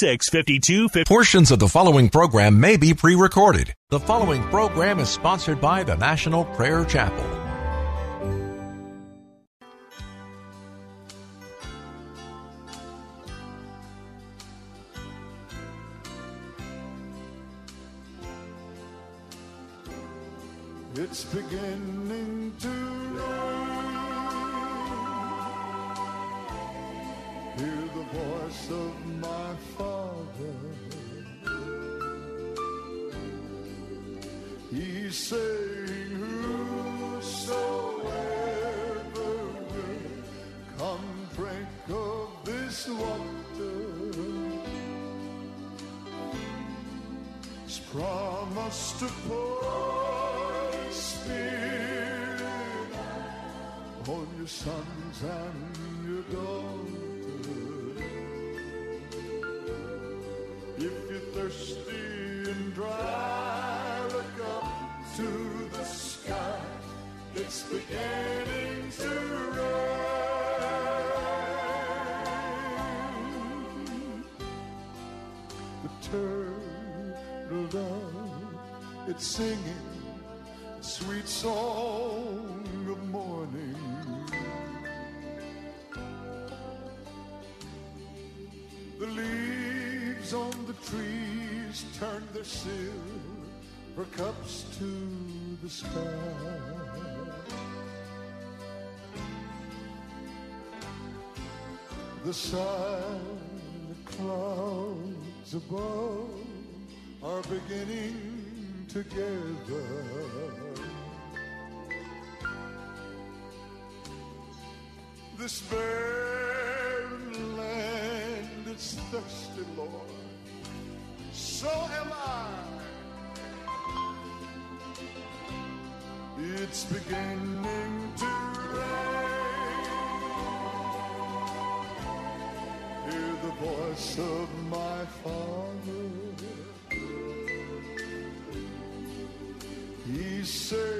652. Portions of the following program may be pre recorded. The following program is sponsored by the National Prayer Chapel. It's beginning He's saying, Whosoever will come drink of this water. He's promised to pour Spirit on your sons and your daughters. If you're thirsty and dry, to the sky. It's beginning to rain. The turtle dove, it's singing sweet song of morning. The leaves on the trees turn their silver cups to the sky. The silent clouds above are beginning to gather. This barren land is thirsty, Lord. So am I. It's beginning to rain. Hear the voice of my Father. He's saying,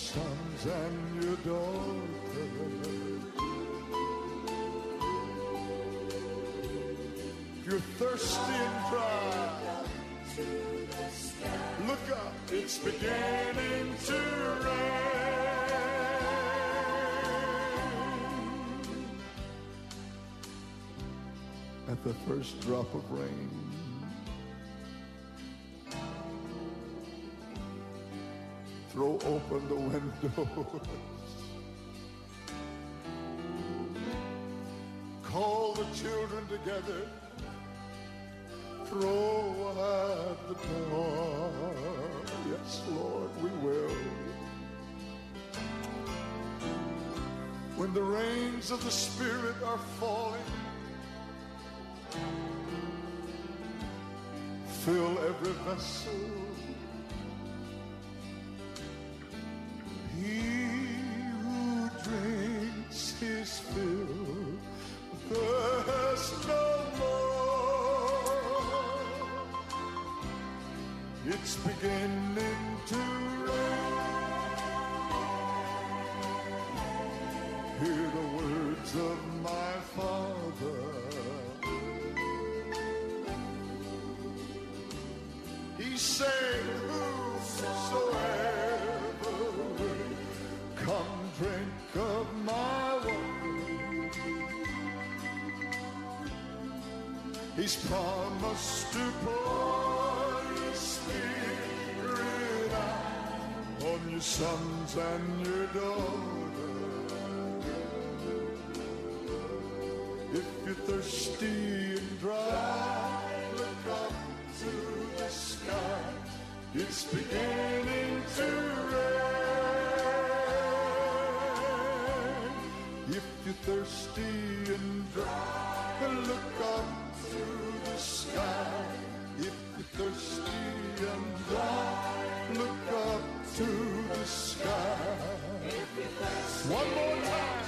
sons and your daughters. You're thirsty and dry, look up, it's beginning to rain. At the first drop of rain, throw open the windows. Call the children together throw at the door. Yes, Lord, we will. When the rains of the Spirit are falling, fill every vessel. He's promised to pour His Spirit out on your sons and your daughters. If you're thirsty and dry, look up to the sky. It's beginning to rain. If you're thirsty and dry, look up to the sky. If you're thirsty and dry, look up to the sky. One more time.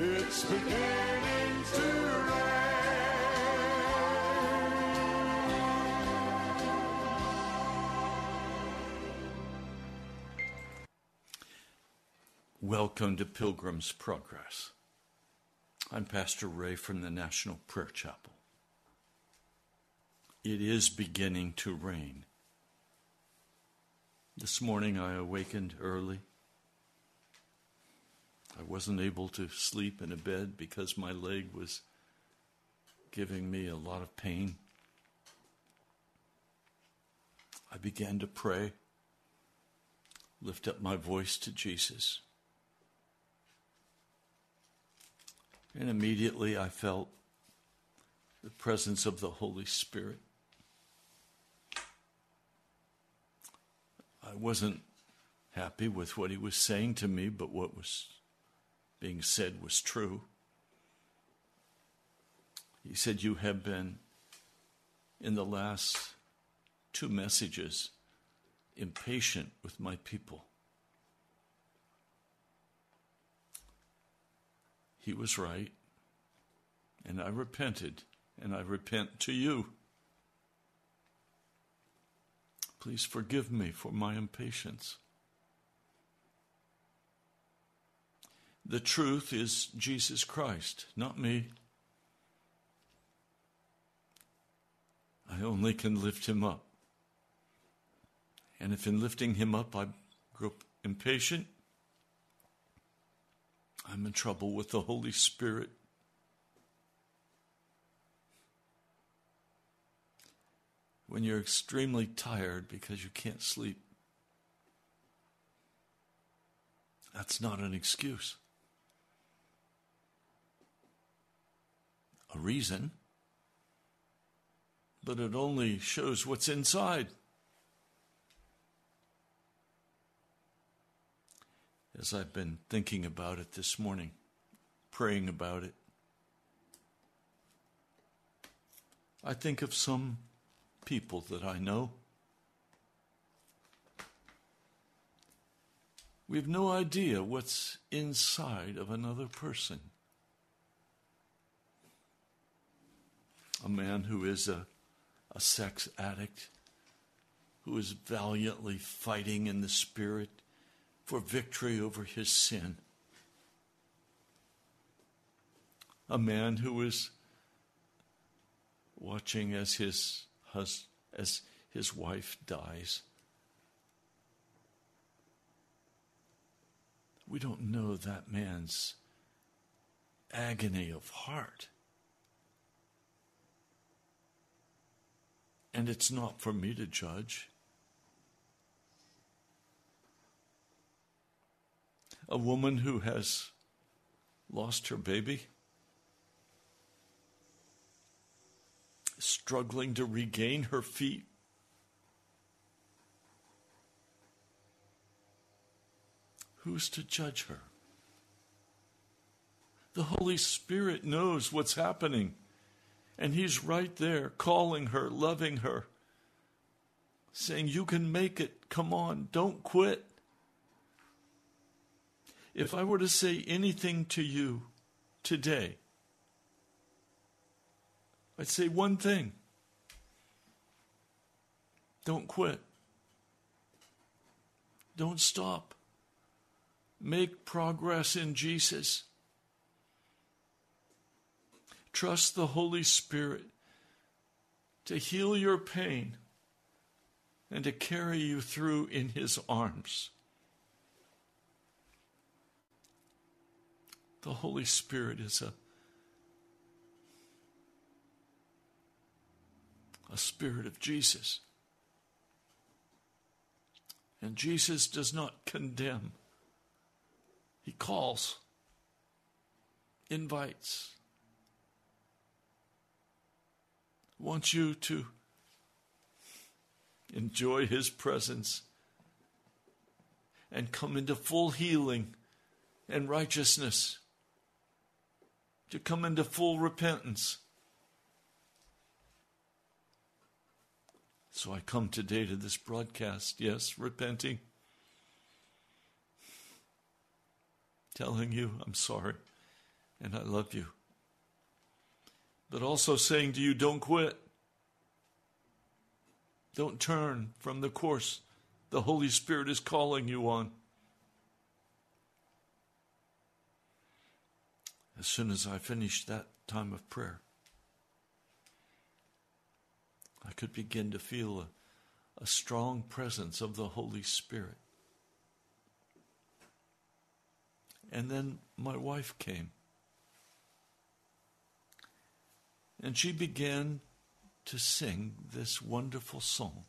It's beginning to rain. Welcome to Pilgrim's Progress. I'm Pastor Ray from the National Prayer Chapel. It is beginning to rain. This morning I awakened early. I wasn't able to sleep in a bed because my leg was giving me a lot of pain. I began to pray, lift up my voice to Jesus. And immediately I felt the presence of the Holy Spirit. I wasn't happy with what he was saying to me, but what was being said was true. He said, You have been, in the last two messages, impatient with my people. He was right, and I repented, and I repent to you. Please forgive me for my impatience. The truth is Jesus Christ, not me. I only can lift him up. And if in lifting him up I grow impatient, I'm in trouble with the Holy Spirit. When you're extremely tired because you can't sleep, that's not an excuse. A reason, but it only shows what's inside. As I've been thinking about it this morning, praying about it. I think of some people that I know. We have no idea what's inside of another person. A man who is a, a sex addict, who is valiantly fighting in the spirit for victory over his sin. A man who was watching as his hus- as his wife dies. We don't know that man's agony of heart. And it's not for me to judge. A woman who has lost her baby, struggling to regain her feet. Who's to judge her? The Holy Spirit knows what's happening, and He's right there calling her, loving her, saying, You can make it. Come on, don't quit. If I were to say anything to you today, I'd say one thing don't quit, don't stop. Make progress in Jesus. Trust the Holy Spirit to heal your pain and to carry you through in His arms. The Holy Spirit is a, a spirit of Jesus. And Jesus does not condemn, He calls. invites, wants you to enjoy His presence and come into full healing and righteousness, to come into full repentance. So I come today to this broadcast, yes, repenting, telling you I'm sorry and I love you, but also saying to you, don't quit. Don't turn from the course the Holy Spirit is calling you on. As soon as I finished that time of prayer, I could begin to feel a, a strong presence of the Holy Spirit. And then my wife came. And she began to sing this wonderful song.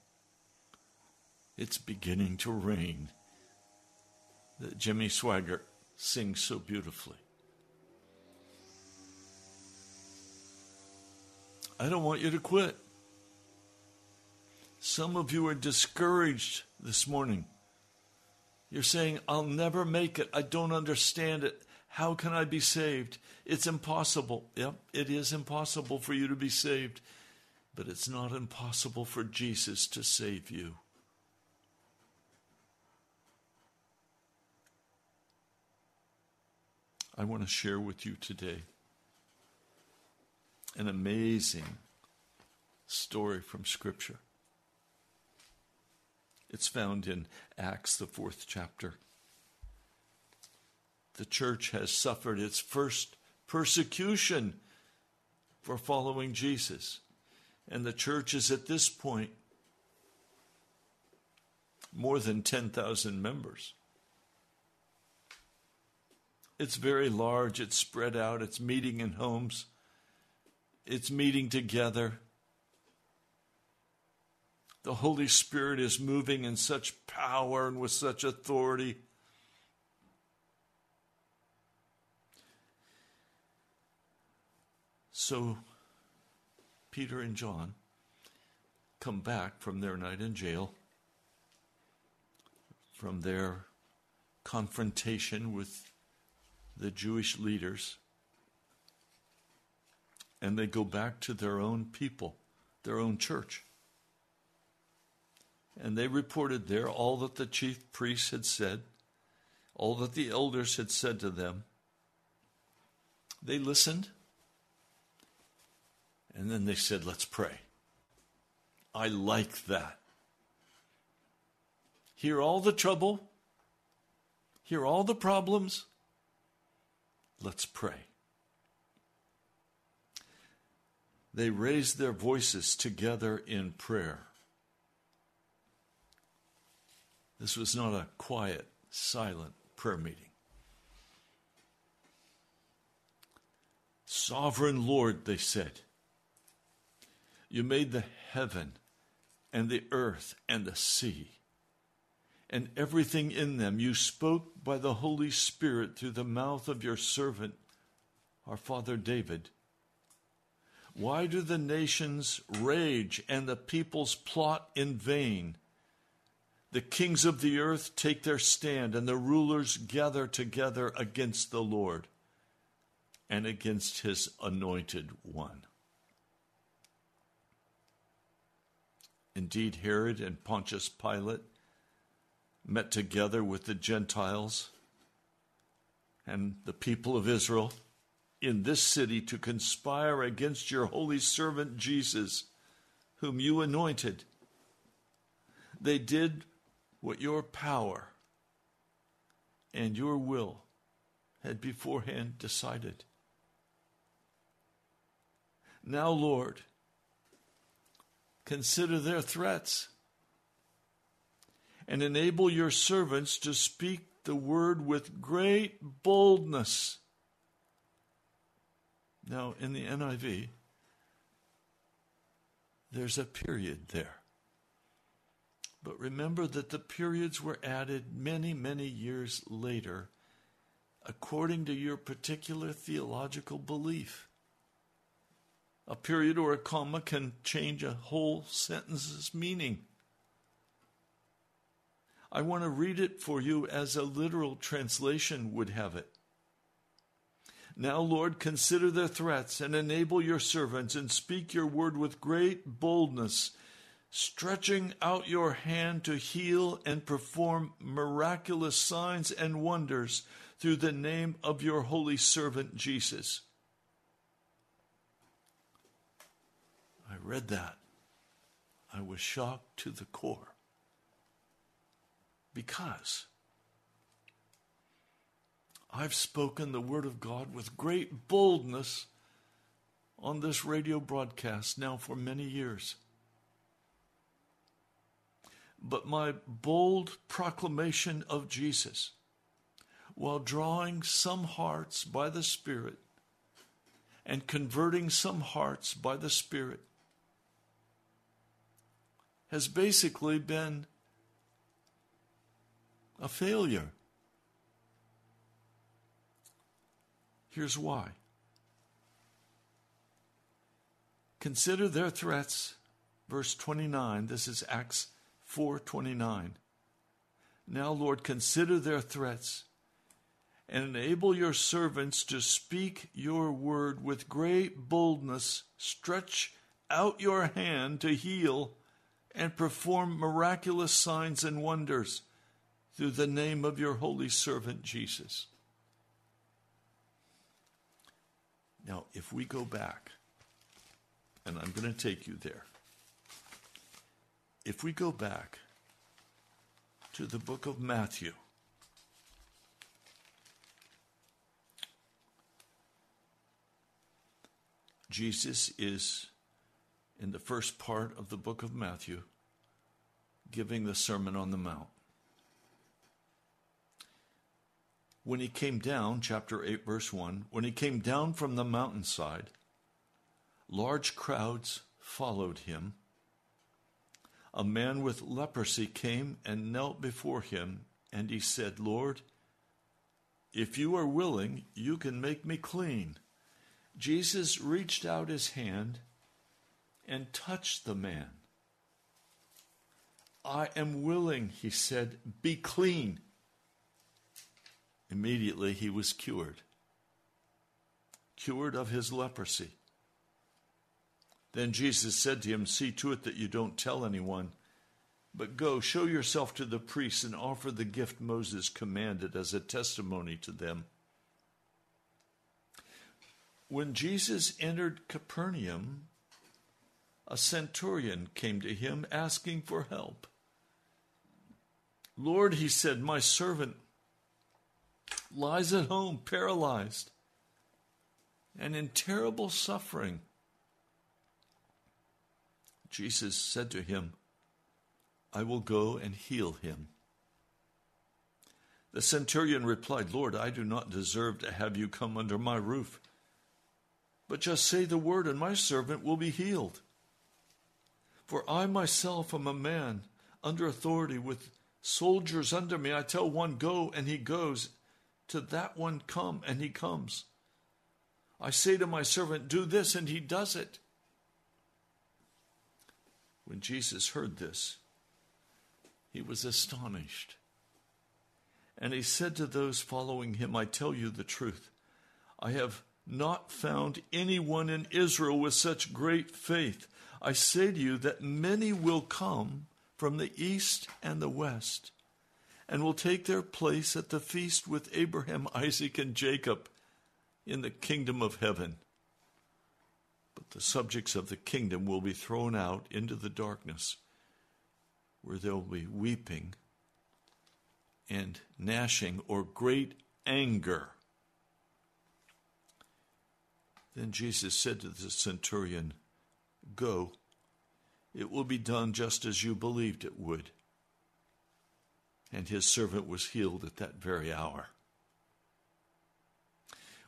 It's beginning to rain that Jimmy Swaggart sings so beautifully. I don't want you to quit. Some of you are discouraged this morning. You're saying, I'll never make it. I don't understand it. How can I be saved? It's impossible. Yep, it is impossible for you to be saved, but it's not impossible for Jesus to save you. I want to share with you today an amazing story from Scripture. It's found in Acts, the fourth chapter. The church has suffered its first persecution for following Jesus. And the church is at this point more than 10,000 members. It's very large, it's spread out, it's meeting in homes, it's meeting together. The Holy Spirit is moving in such power and with such authority. So, Peter and John come back from their night in jail, from their confrontation with the Jewish leaders, and they go back to their own people, their own church. And they reported there all that the chief priests had said, all that the elders had said to them. They listened and then they said, Let's pray. I like that. Hear all the trouble, hear all the problems. Let's pray. They raised their voices together in prayer. This was not a quiet, silent prayer meeting. Sovereign Lord, they said, you made the heaven and the earth and the sea and everything in them. You spoke by the Holy Spirit through the mouth of your servant, our father David. Why do the nations rage and the peoples plot in vain? The kings of the earth take their stand, and the rulers gather together against the Lord and against his anointed one. Indeed, Herod and Pontius Pilate met together with the Gentiles and the people of Israel in this city to conspire against your holy servant Jesus, whom you anointed. They did what your power and your will had beforehand decided. Now, Lord, Consider their threats and enable your servants to speak the word with great boldness. Now, in the NIV, there's a period there. But remember that the periods were added many, many years later, according to your particular theological belief. A period or a comma can change a whole sentence's meaning. I want to read it for you as a literal translation would have it. Now, Lord, consider their threats and enable your servants and speak your word with great boldness, stretching out your hand to heal and perform miraculous signs and wonders through the name of your holy servant Jesus. I read that. I was shocked to the core. Because I've spoken the Word of God with great boldness on this radio broadcast now for many years. But my bold proclamation of Jesus, while drawing some hearts by the Spirit and converting some hearts by the Spirit, has basically been a failure. Here's why. Consider their threats, verse 29. This is Acts 4:29. Now, Lord, consider their threats and enable your servants to speak your word with great boldness. Stretch out your hand to heal and perform miraculous signs and wonders through the name of your holy servant Jesus. Now, if we go back, and I'm going to take you there, if we go back to the book of Matthew, Jesus is in the first part of the book of Matthew giving the Sermon on the Mount. When he came down, chapter 8, verse 1, when he came down from the mountainside, large crowds followed him. A man with leprosy came and knelt before him, and he said, Lord, if you are willing, you can make me clean. Jesus reached out his hand and touched the man. I am willing, he said, be clean. Immediately he was cured, cured of his leprosy. Then Jesus said to him, See to it that you don't tell anyone, but go, show yourself to the priests, and offer the gift Moses commanded as a testimony to them. When Jesus entered Capernaum, a centurion came to him asking for help. Lord, he said, my servant lies at home paralyzed and in terrible suffering. Jesus said to him, I will go and heal him. The centurion replied, Lord, I do not deserve to have you come under my roof, but just say the word, and my servant will be healed. For I myself am a man under authority with soldiers under me. I tell one, Go, and he goes, to that one, Come, and he comes. I say to my servant, Do this, and he does it. When Jesus heard this, he was astonished. And he said to those following him, I tell you the truth. I have not found anyone in Israel with such great faith. I say to you that many will come from the east and the west and will take their place at the feast with Abraham, Isaac, and Jacob in the kingdom of heaven. But the subjects of the kingdom will be thrown out into the darkness, where there will be weeping and gnashing or great anger. Then Jesus said to the centurion, Go, it will be done just as you believed it would and his servant was healed at that very hour.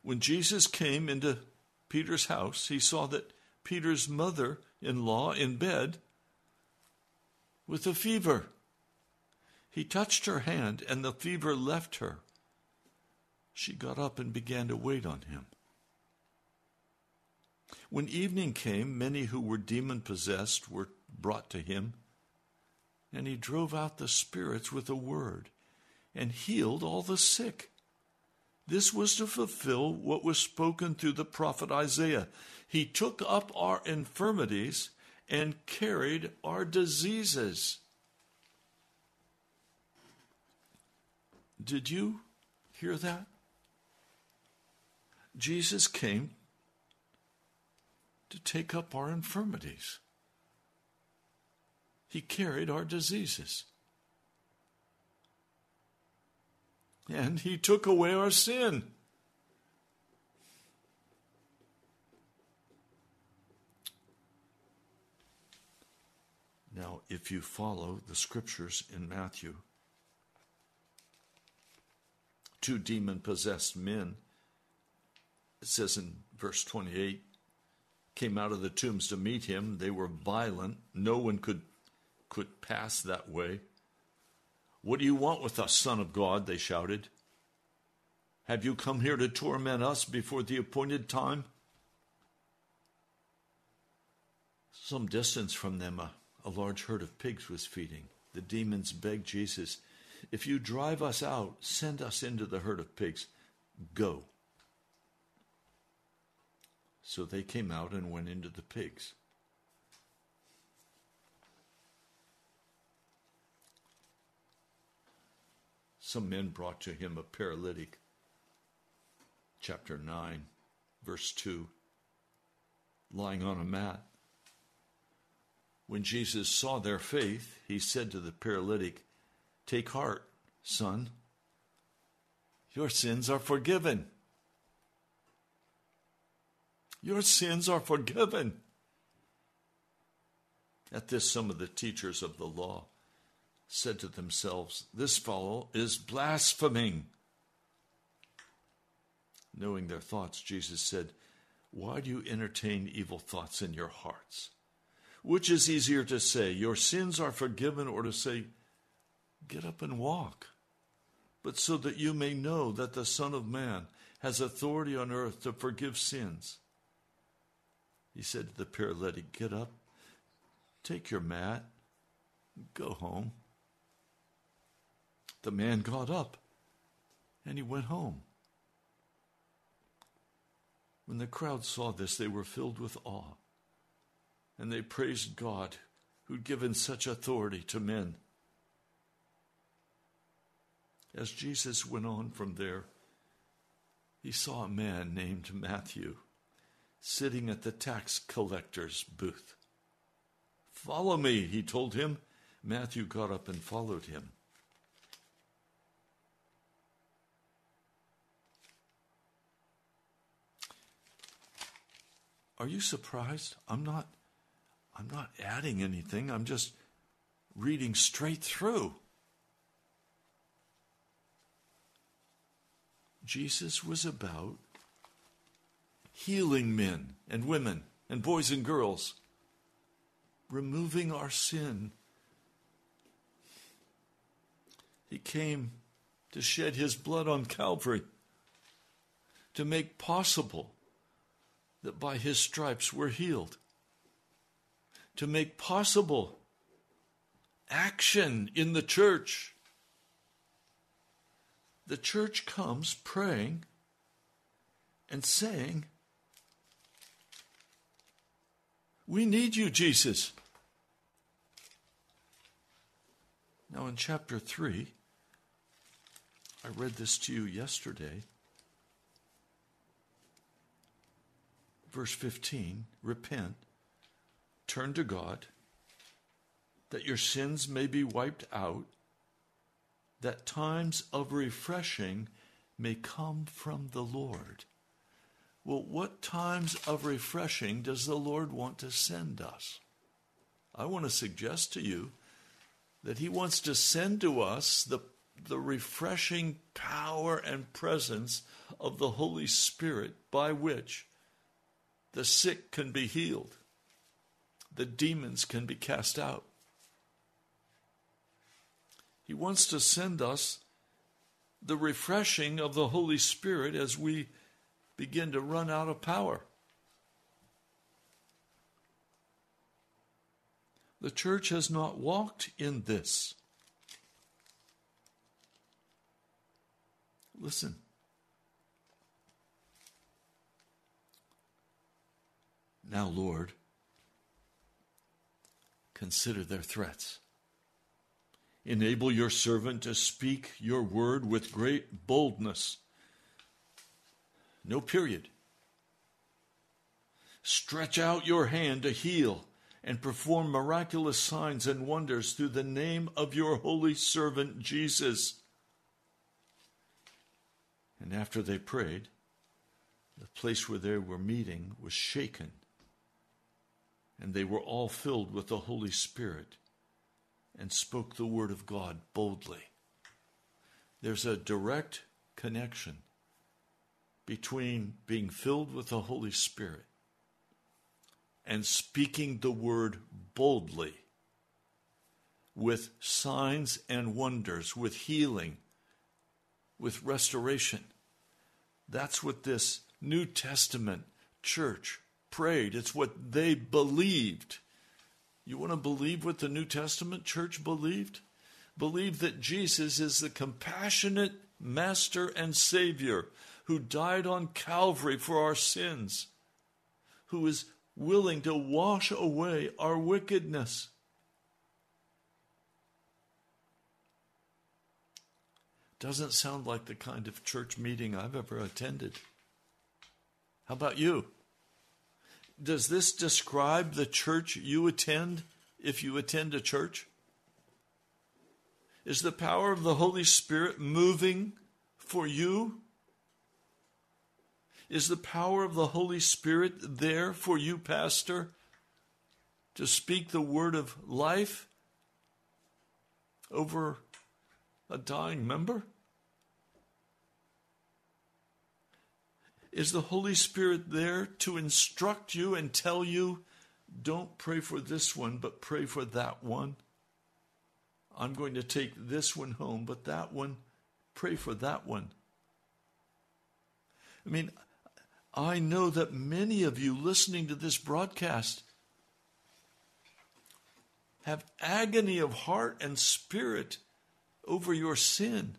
When Jesus came into Peter's house, he saw that Peter's mother in law in bed with a fever. He touched her hand, and the fever left her. she got up and began to wait on him. When evening came, many who were demon possessed were brought to him, and he drove out the spirits with a word and healed all the sick. This was to fulfill what was spoken through the prophet Isaiah. He took up our infirmities and carried our diseases. Did you hear that? Jesus came to take up our infirmities. He carried our diseases. And He took away our sin. Now, if you follow the scriptures in Matthew, two demon possessed men, it says in verse 28, came out of the tombs to meet him. They were violent. No one could, could pass that way. What do you want with us, Son of God? They shouted. Have you come here to torment us before the appointed time? Some distance from them, a, a large herd of pigs was feeding. The demons begged Jesus, If you drive us out, send us into the herd of pigs. Go. So they came out and went into the pigs. Some men brought to him a paralytic. Chapter 9, verse 2, lying on a mat. When Jesus saw their faith, he said to the paralytic, Take heart, son. Your sins are forgiven. Your sins are forgiven. At this, some of the teachers of the law said to themselves, This fellow is blaspheming. Knowing their thoughts, Jesus said, Why do you entertain evil thoughts in your hearts? Which is easier to say, Your sins are forgiven, or to say, Get up and walk? But so that you may know that the Son of Man has authority on earth to forgive sins. He said to the paralytic, Get up, take your mat, go home. The man got up and he went home. When the crowd saw this, they were filled with awe and they praised God who'd given such authority to men. As Jesus went on from there, he saw a man named Matthew sitting at the tax collector's booth. Follow me, he told him. Matthew got up and followed him. Are you surprised? I'm not I'm not adding anything. I'm just reading straight through. Jesus was about healing men and women and boys and girls, removing our sin. He came to shed his blood on Calvary to make possible that by his stripes we're healed, to make possible action in the church. The church comes praying and saying, We need you, Jesus. Now, in chapter 3, I read this to you yesterday. Verse 15 Repent, turn to God, that your sins may be wiped out, that times of refreshing may come from the Lord. Well, what times of refreshing does the Lord want to send us? I want to suggest to you that He wants to send to us the, the refreshing power and presence of the Holy Spirit by which the sick can be healed, the demons can be cast out. He wants to send us the refreshing of the Holy Spirit as we begin to run out of power. The church has not walked in this. Listen. Now, Lord, consider their threats. Enable your servant to speak your word with great boldness. No period. Stretch out your hand to heal and perform miraculous signs and wonders through the name of your holy servant Jesus. And after they prayed, the place where they were meeting was shaken, and they were all filled with the Holy Spirit and spoke the word of God boldly. There's a direct connection between being filled with the Holy Spirit and speaking the word boldly with signs and wonders, with healing, with restoration. That's what this New Testament church prayed. It's what they believed. You want to believe what the New Testament church believed? Believe that Jesus is the compassionate Master and Savior who died on Calvary for our sins, who is willing to wash away our wickedness. Doesn't sound like the kind of church meeting I've ever attended. How about you? Does this describe the church you attend if you attend a church? Is the power of the Holy Spirit moving for you? Is the power of the Holy Spirit there for you, Pastor, to speak the word of life over a dying member? Is the Holy Spirit there to instruct you and tell you, don't pray for this one, but pray for that one? I'm going to take this one home, but that one, pray for that one. I mean, I know that many of you listening to this broadcast have agony of heart and spirit over your sin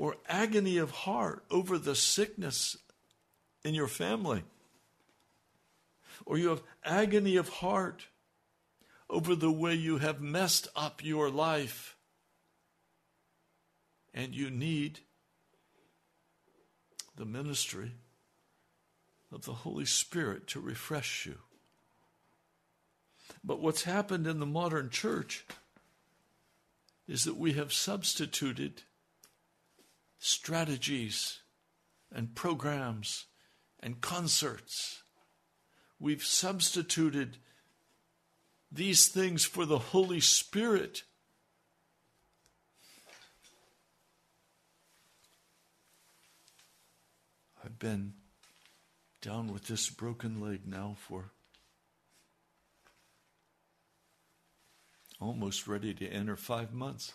or agony of heart over the sickness in your family, or you have agony of heart over the way you have messed up your life, and you need the ministry of the Holy Spirit to refresh you. But what's happened in the modern church is that we have substituted strategies and programs and concerts. We've substituted these things for the Holy Spirit. I've been down with this broken leg now for almost ready to enter five months.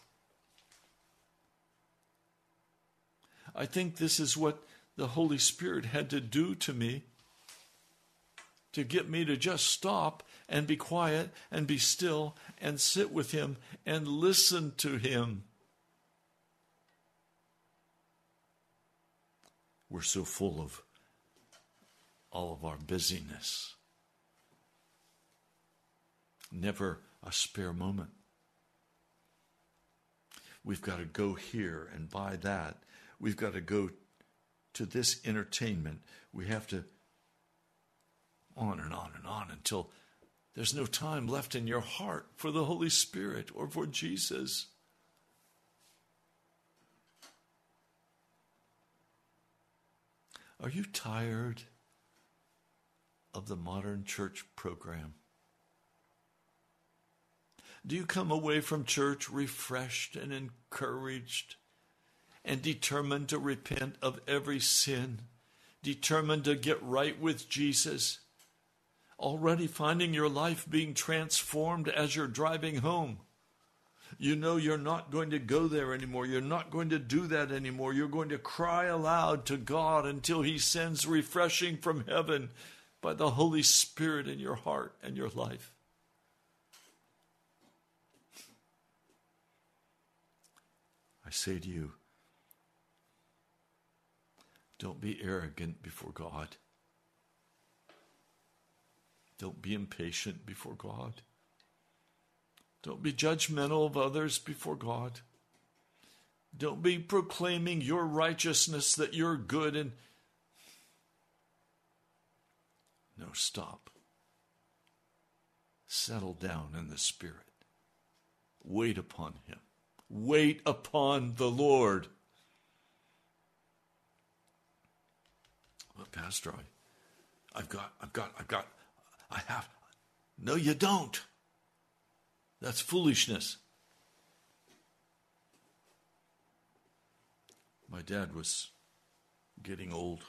I think this is what the Holy Spirit had to do to me to get me to just stop and be quiet and be still and sit with Him and listen to Him. We're so full of all of our busyness. Never a spare moment. We've got to go here and buy that. We've got to go to this entertainment. We have to on and on and on until there's no time left in your heart for the Holy Spirit or for Jesus. Are you tired? of the modern church program? Do you come away from church refreshed and encouraged and determined to repent of every sin, determined to get right with Jesus? Already finding your life being transformed as you're driving home, You know you're not going to go there anymore. You're not going to do that anymore. You're going to cry aloud to God until He sends refreshing from heaven by the Holy Spirit in your heart and your life. I say to you, don't be arrogant before God. Don't be impatient before God. Don't be judgmental of others before God. Don't be proclaiming your righteousness that you're good and. No, stop. Settle down in the Spirit. Wait upon Him. Wait upon the Lord. Well, Pastor, I, I've got, I've got, I've got, I have. No, you don't. That's foolishness. My dad was getting old.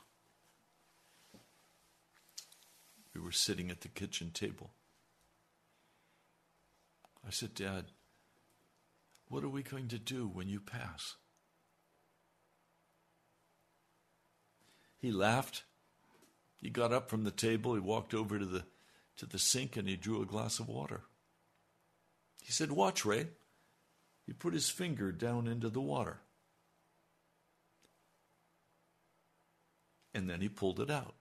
We were sitting at the kitchen table. I said, Dad, what are we going to do when you pass? He laughed. He got up from the table. He walked over to the, to the sink and he drew a glass of water. He said, Watch, Ray. He put his finger down into the water. And then he pulled it out.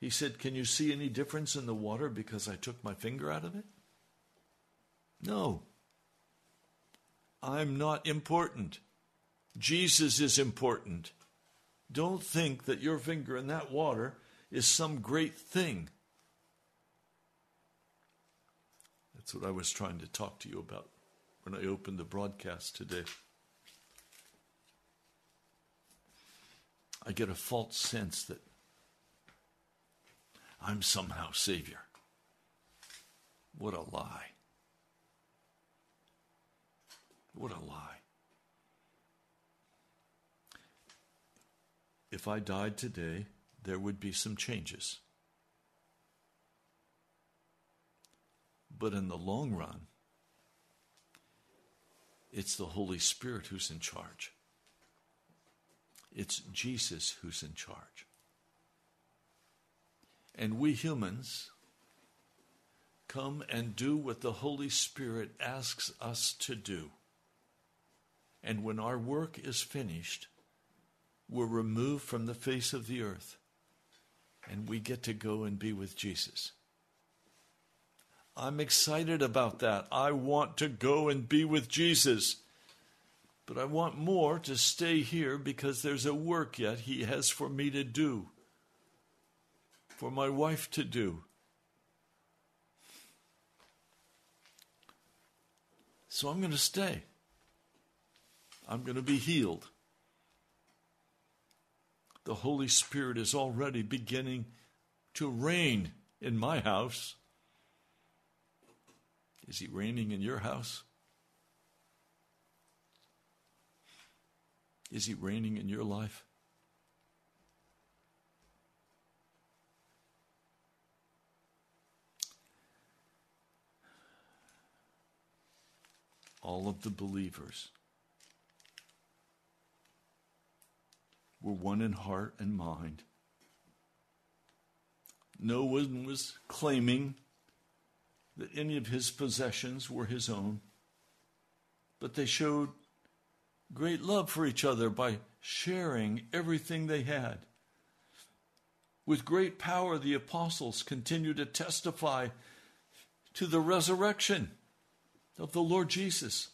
He said, Can you see any difference in the water because I took my finger out of it? No. I'm not important. Jesus is important. Don't think that your finger in that water is some great thing. That's what I was trying to talk to you about when I opened the broadcast today. I get a false sense that I'm somehow Savior. What a lie. What a lie. If I died today, there would be some changes. But in the long run, it's the Holy Spirit who's in charge. It's Jesus who's in charge. And we humans come and do what the Holy Spirit asks us to do. And when our work is finished, we're removed from the face of the earth and we get to go and be with Jesus. I'm excited about that. I want to go and be with Jesus. But I want more to stay here because there's a work yet He has for me to do, for my wife to do. So I'm going to stay. I'm going to be healed. The Holy Spirit is already beginning to reign in my house. Is He reigning in your house? Is He reigning in your life? All of the believers were one in heart and mind. No one was claiming that any of his possessions were his own, but they showed great love for each other by sharing everything they had. With great power, the apostles continued to testify to the resurrection of the Lord Jesus.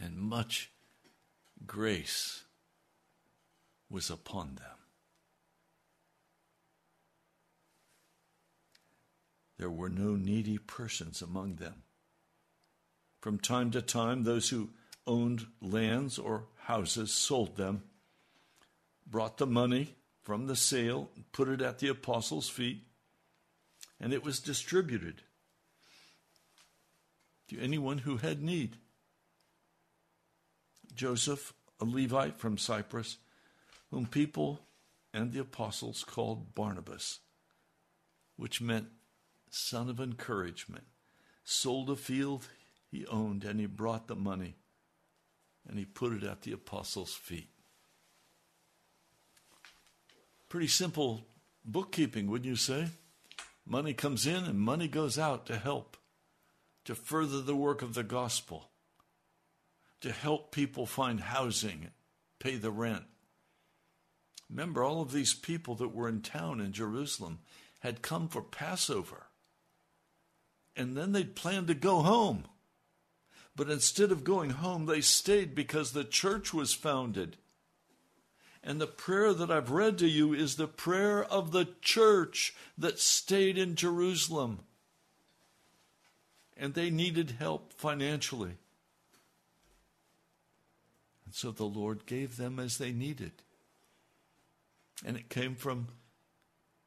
And much grace was upon them. There were no needy persons among them. From time to time, those who owned lands or houses sold them, brought the money from the sale, put it at the apostles' feet, and it was distributed to anyone who had need. Joseph, a Levite from Cyprus, whom people and the apostles called Barnabas, which meant son of encouragement, sold a field he owned and he brought the money and he put it at the apostles' feet. Pretty simple bookkeeping, wouldn't you say? Money comes in and money goes out to help, to further the work of the gospel, to help people find housing, pay the rent. Remember, all of these people that were in town in Jerusalem had come for Passover. And then they'd planned to go home. But instead of going home, they stayed because the church was founded. And the prayer that I've read to you is the prayer of the church that stayed in Jerusalem. And they needed help financially. And so the Lord gave them as they needed. And it came from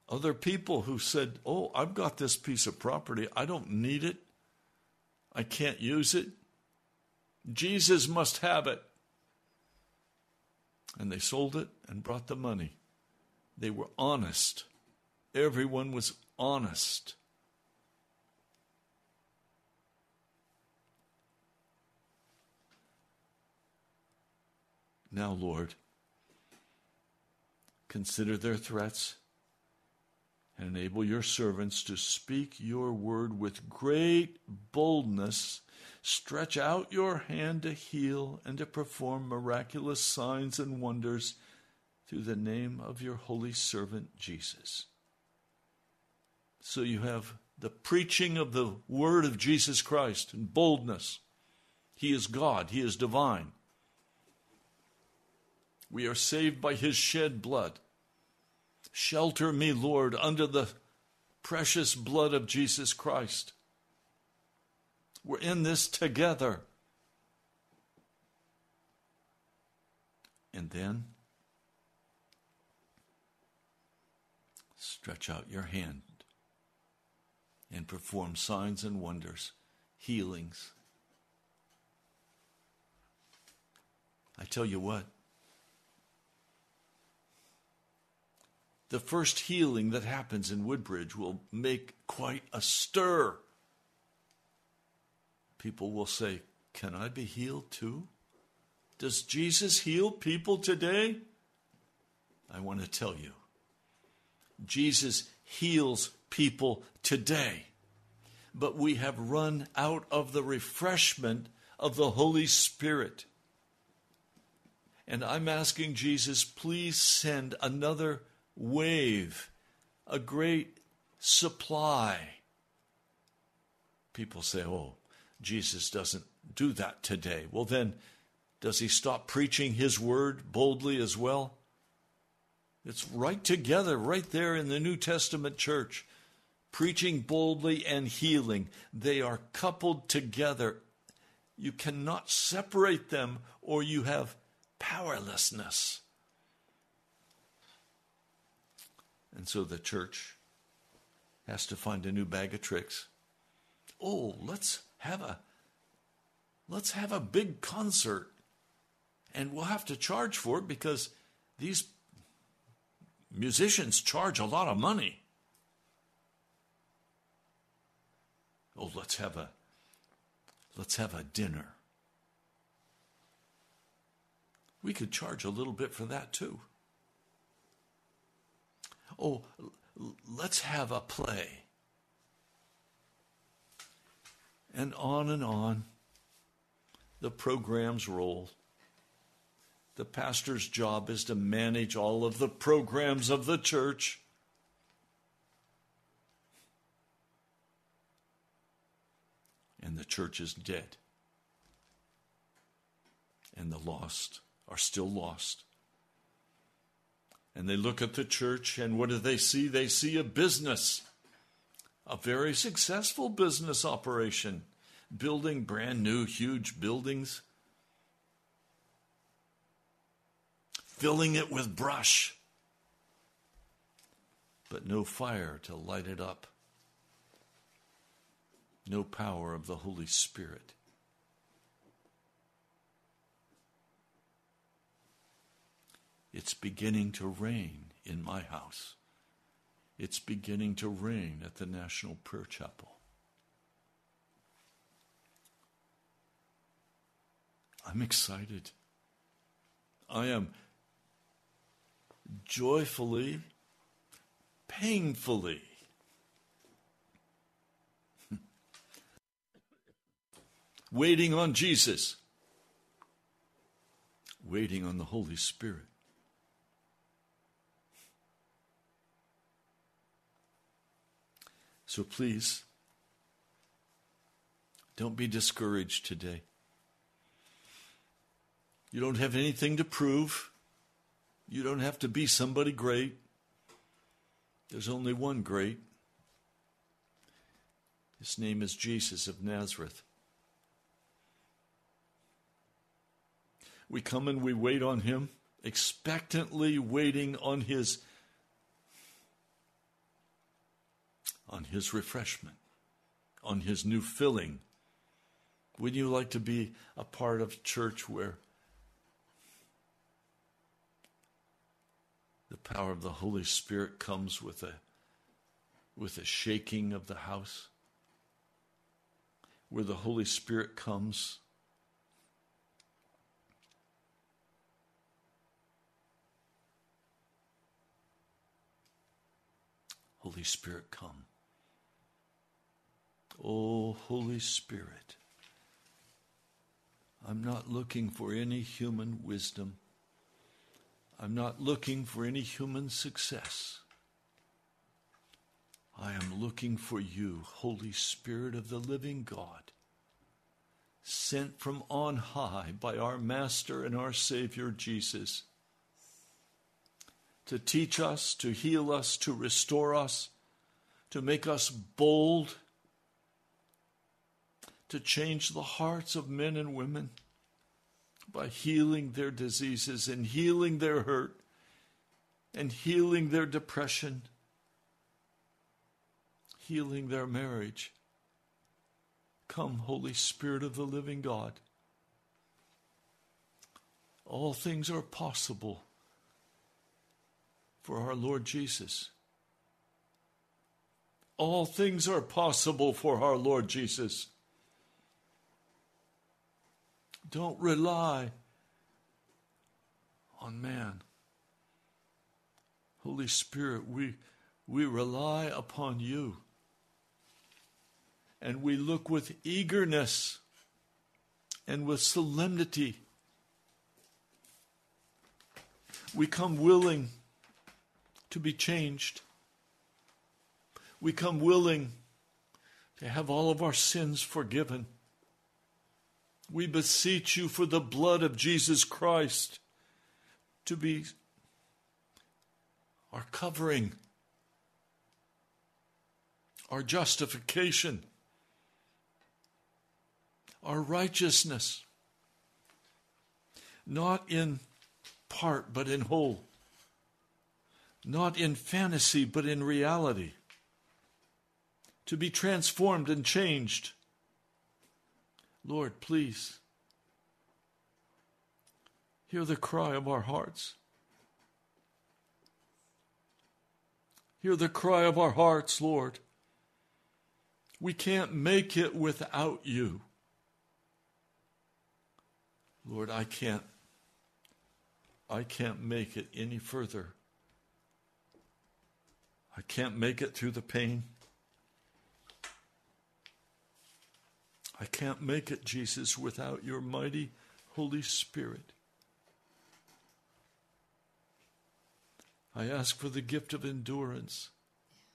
other people who said, Oh, I've got this piece of property. I don't need it. I can't use it. Jesus must have it. And they sold it and brought the money. They were honest. Everyone was honest. Now, Lord, consider their threats and enable your servants to speak your word with great boldness Stretch out your hand to heal and to perform miraculous signs and wonders through the name of your holy servant Jesus. So you have the preaching of the word of Jesus Christ and boldness. He is God, He is divine. We are saved by His shed blood. Shelter me, Lord, under the precious blood of Jesus Christ. We're in this together. And then stretch out your hand and perform signs and wonders, healings. I tell you what, the first healing that happens in Woodbridge will make quite a stir people will say, Can I be healed too? Does Jesus heal people today? I want to tell you, Jesus heals people today. But we have run out of the refreshment of the Holy Spirit. And I'm asking Jesus, please send another wave, a great supply. People say, oh, Jesus doesn't do that today. Well, then, does he stop preaching his word boldly as well? It's right together, right there in the New Testament church. Preaching boldly and healing, they are coupled together. You cannot separate them, or you have powerlessness. And so the church has to find a new bag of tricks. Oh, let's have a let's have a big concert and we'll have to charge for it because these musicians charge a lot of money. Oh, let's have a let's have a dinner. We could charge a little bit for that too. Oh, let's have a play and on and on. The programs roll. The pastor's job is to manage all of the programs of the church. And the church is dead. And the lost are still lost. And they look at the church, and what do they see? They see a business a very successful business operation, building brand new, huge buildings, filling it with brush, but no fire to light it up, no power of the Holy Spirit. It's beginning to rain in my house. It's beginning to rain at the National Prayer Chapel. I'm excited. I am joyfully, painfully. waiting on Jesus, waiting on the Holy Spirit. So please, don't be discouraged today. You don't have anything to prove. You don't have to be somebody great. There's only one great. His name is Jesus of Nazareth. We come and we wait on him, expectantly waiting on his on his refreshment, on his new filling. Would you like to be a part of church where the power of the Holy Spirit comes with a with a shaking of the house? Where the Holy Spirit comes Holy Spirit, come. Oh, Holy Spirit, I'm not looking for any human wisdom. I'm not looking for any human success. I am looking for you, Holy Spirit of the living God, sent from on high by our Master and our Savior Jesus to teach us, to heal us, to restore us, to make us bold, to change the hearts of men and women by healing their diseases and healing their hurt and healing their depression, healing their marriage. Come, Holy Spirit of the living God. All things are possible for our Lord Jesus. All things are possible for our Lord Jesus. Don't rely on man. Holy Spirit, we, we rely upon you. And we look with eagerness and with solemnity. We come willing to be changed. We come willing to have all of our sins forgiven. We beseech you for the blood of Jesus Christ to be our covering, our justification, our righteousness, not in part, but in whole not in fantasy, but in reality. To be transformed and changed. Lord, please hear the cry of our hearts. Hear the cry of our hearts, Lord. We can't make it without you. Lord, I can't I can't make it any further I can't make it through the pain. I can't make it, Jesus, without your mighty Holy Spirit. I ask for the gift of endurance.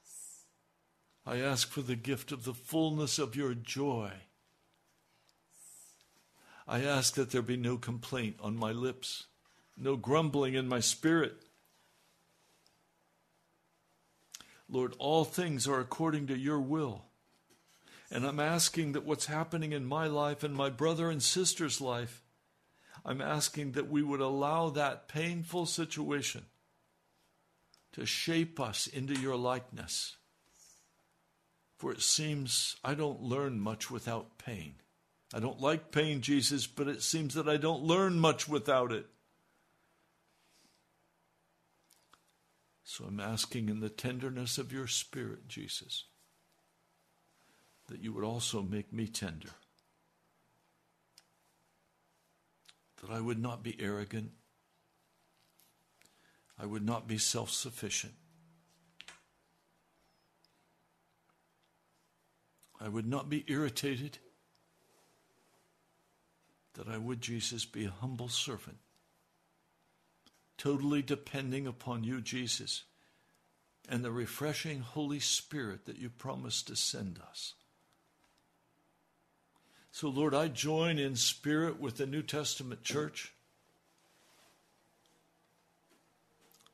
Yes. I ask for the gift of the fullness of your joy. Yes. I ask that there be no complaint on my lips, no grumbling in my spirit. Lord, all things are according to your will. And I'm asking that what's happening in my life and my brother and sister's life, I'm asking that we would allow that painful situation to shape us into your likeness. For it seems I don't learn much without pain. I don't like pain, Jesus, but it seems that I don't learn much without it. So I'm asking in the tenderness of your spirit, Jesus, that you would also make me tender. that I would not be arrogant, I would not be self sufficient. I would not be irritated, that I would, Jesus, be a humble servant, totally depending upon you, Jesus, and the refreshing Holy Spirit that you promised to send us. So, Lord, I join in spirit with the New Testament church.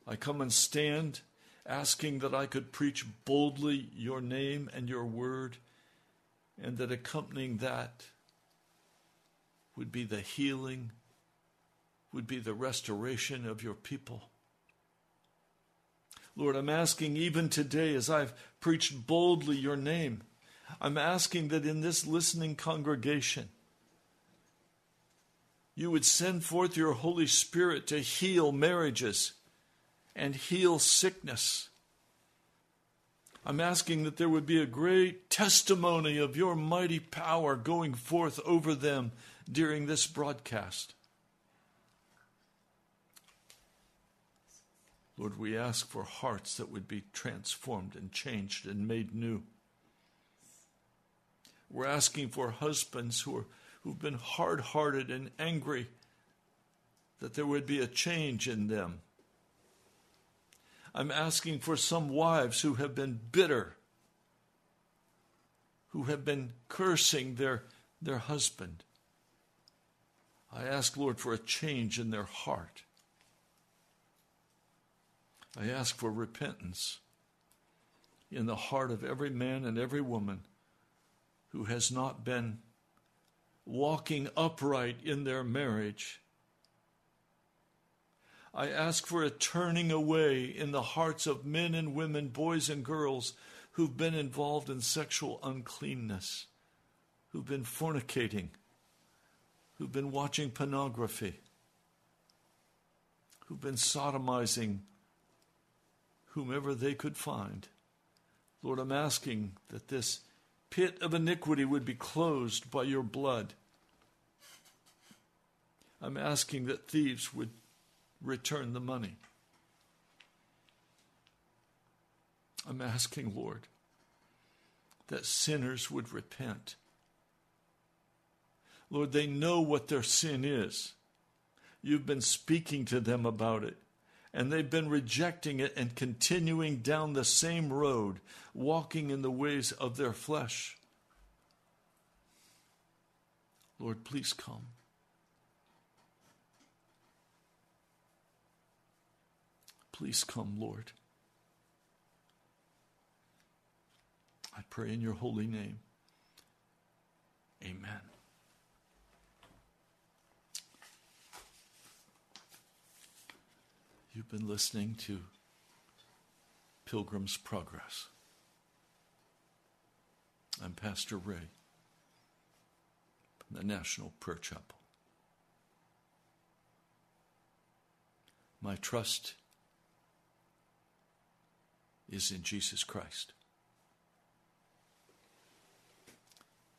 I come and stand asking that I could preach boldly your name and your word, and that accompanying that would be the healing, would be the restoration of your people. Lord, I'm asking even today as I've preached boldly your name, I'm asking that in this listening congregation, you would send forth your Holy Spirit to heal marriages and heal sickness. I'm asking that there would be a great testimony of your mighty power going forth over them during this broadcast. Lord, we ask for hearts that would be transformed and changed and made new. We're asking for husbands who are, who've been hard hearted and angry, that there would be a change in them. I'm asking for some wives who have been bitter, who have been cursing their, their husband. I ask, Lord, for a change in their heart. I ask for repentance in the heart of every man and every woman who has not been walking upright in their marriage. I ask for a turning away in the hearts of men and women, boys and girls who've been involved in sexual uncleanness, who've been fornicating, who've been watching pornography, who've been sodomizing whomever they could find. Lord, I'm asking that this pit of iniquity would be closed by your blood. I'm asking that thieves would return the money. I'm asking, Lord, that sinners would repent. Lord, they know what their sin is. You've been speaking to them about it and they've been rejecting it and continuing down the same road, walking in the ways of their flesh. Lord, please come. Please come, Lord. I pray in your holy name. Amen. You've been listening to Pilgrim's Progress. I'm Pastor Ray from the National Prayer Chapel. My trust is in Jesus Christ.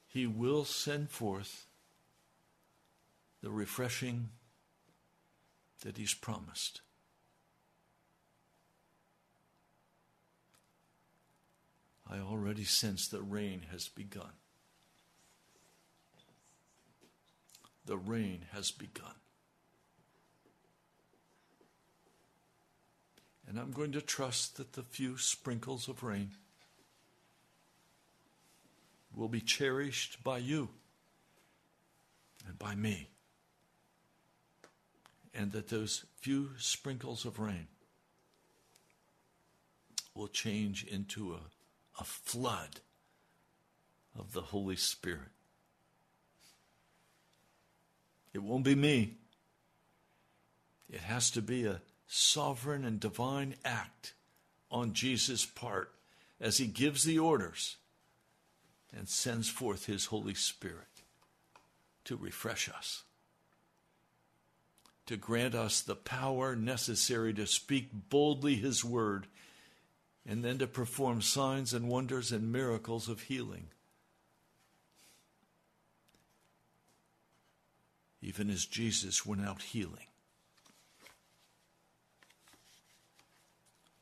He will send forth the refreshing that He's promised. I already sense the rain has begun. The rain has begun. And I'm going to trust that the few sprinkles of rain will be cherished by you and by me. And that those few sprinkles of rain will change into a a flood of the Holy Spirit. It won't be me. It has to be a sovereign and divine act on Jesus' part as he gives the orders and sends forth his Holy Spirit to refresh us, to grant us the power necessary to speak boldly his word and then to perform signs and wonders and miracles of healing. even as Jesus went out healing.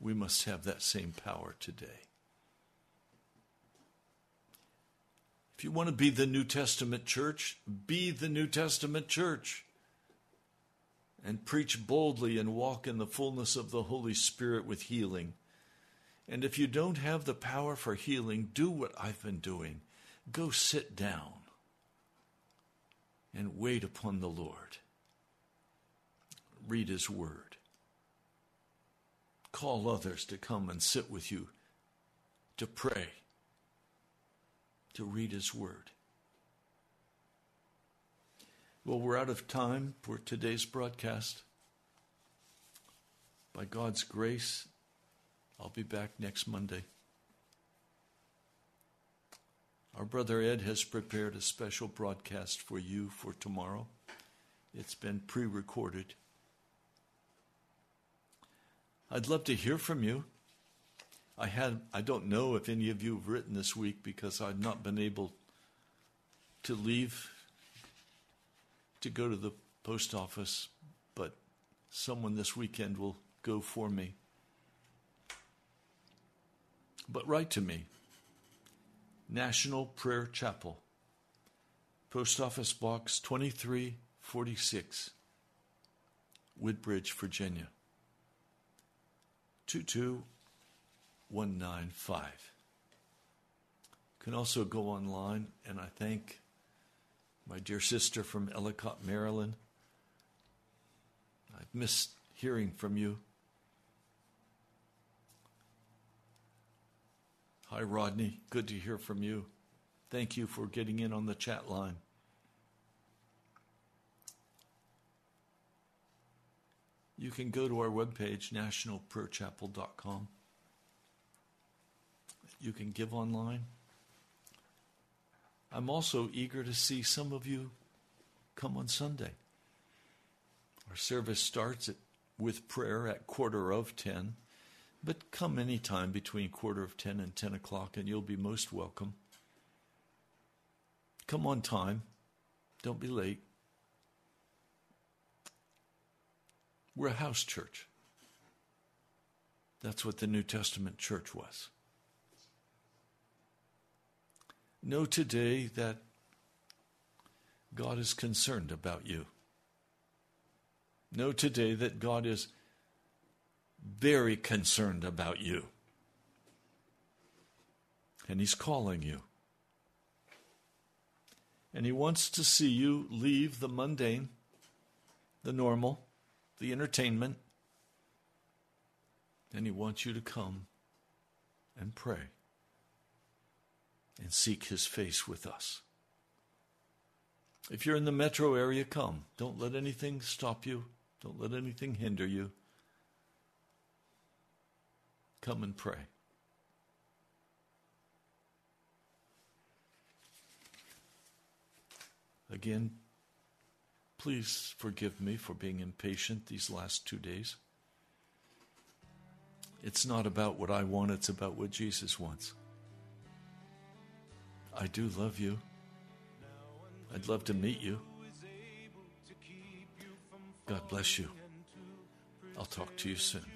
We must have that same power today. If you want to be the New Testament church, be the New Testament church and preach boldly and walk in the fullness of the Holy Spirit with healing. And if you don't have the power for healing, do what I've been doing. Go sit down and wait upon the Lord. Read His Word. Call others to come and sit with you, to pray to read His Word. Well, we're out of time for today's broadcast. By God's grace, I'll be back next Monday. Our brother Ed has prepared a special broadcast for you for tomorrow. It's been pre recorded. I'd love to hear from you. I had I don't know if any of you have written this week because I've not been able to leave to go to the post office, but someone this weekend will go for me. But write to me. National Prayer Chapel, Post Office Box 2346, Woodbridge, Virginia. 22195. You can also go online, and I thank my dear sister from Ellicott, Maryland. I've missed hearing from you. Hi, Rodney. Good to hear from you. Thank you for getting in on the chat line. You can go to our webpage, nationalprayerchapel.com. You can give online. I'm also eager to see some of you come on Sunday. Our service starts at, with prayer at quarter of 10, but come any time between quarter of 10 and 10 o'clock, and you'll be most welcome. Come on time. Don't be late. We're a house church. That's what the New Testament church was. Know today that God is concerned about you. Know today that God is very concerned about you. And He's calling you. And He wants to see you leave the mundane, the normal, the entertainment, and He wants you to come and pray and seek his face with us. If you're in the metro area, come. Don't let anything stop you, don't let anything hinder you. Come and pray. Again, please forgive me for being impatient these last two days. It's not about what I want, it's about what Jesus wants. I do love you. I'd love to meet you. God bless you. I'll talk to you soon.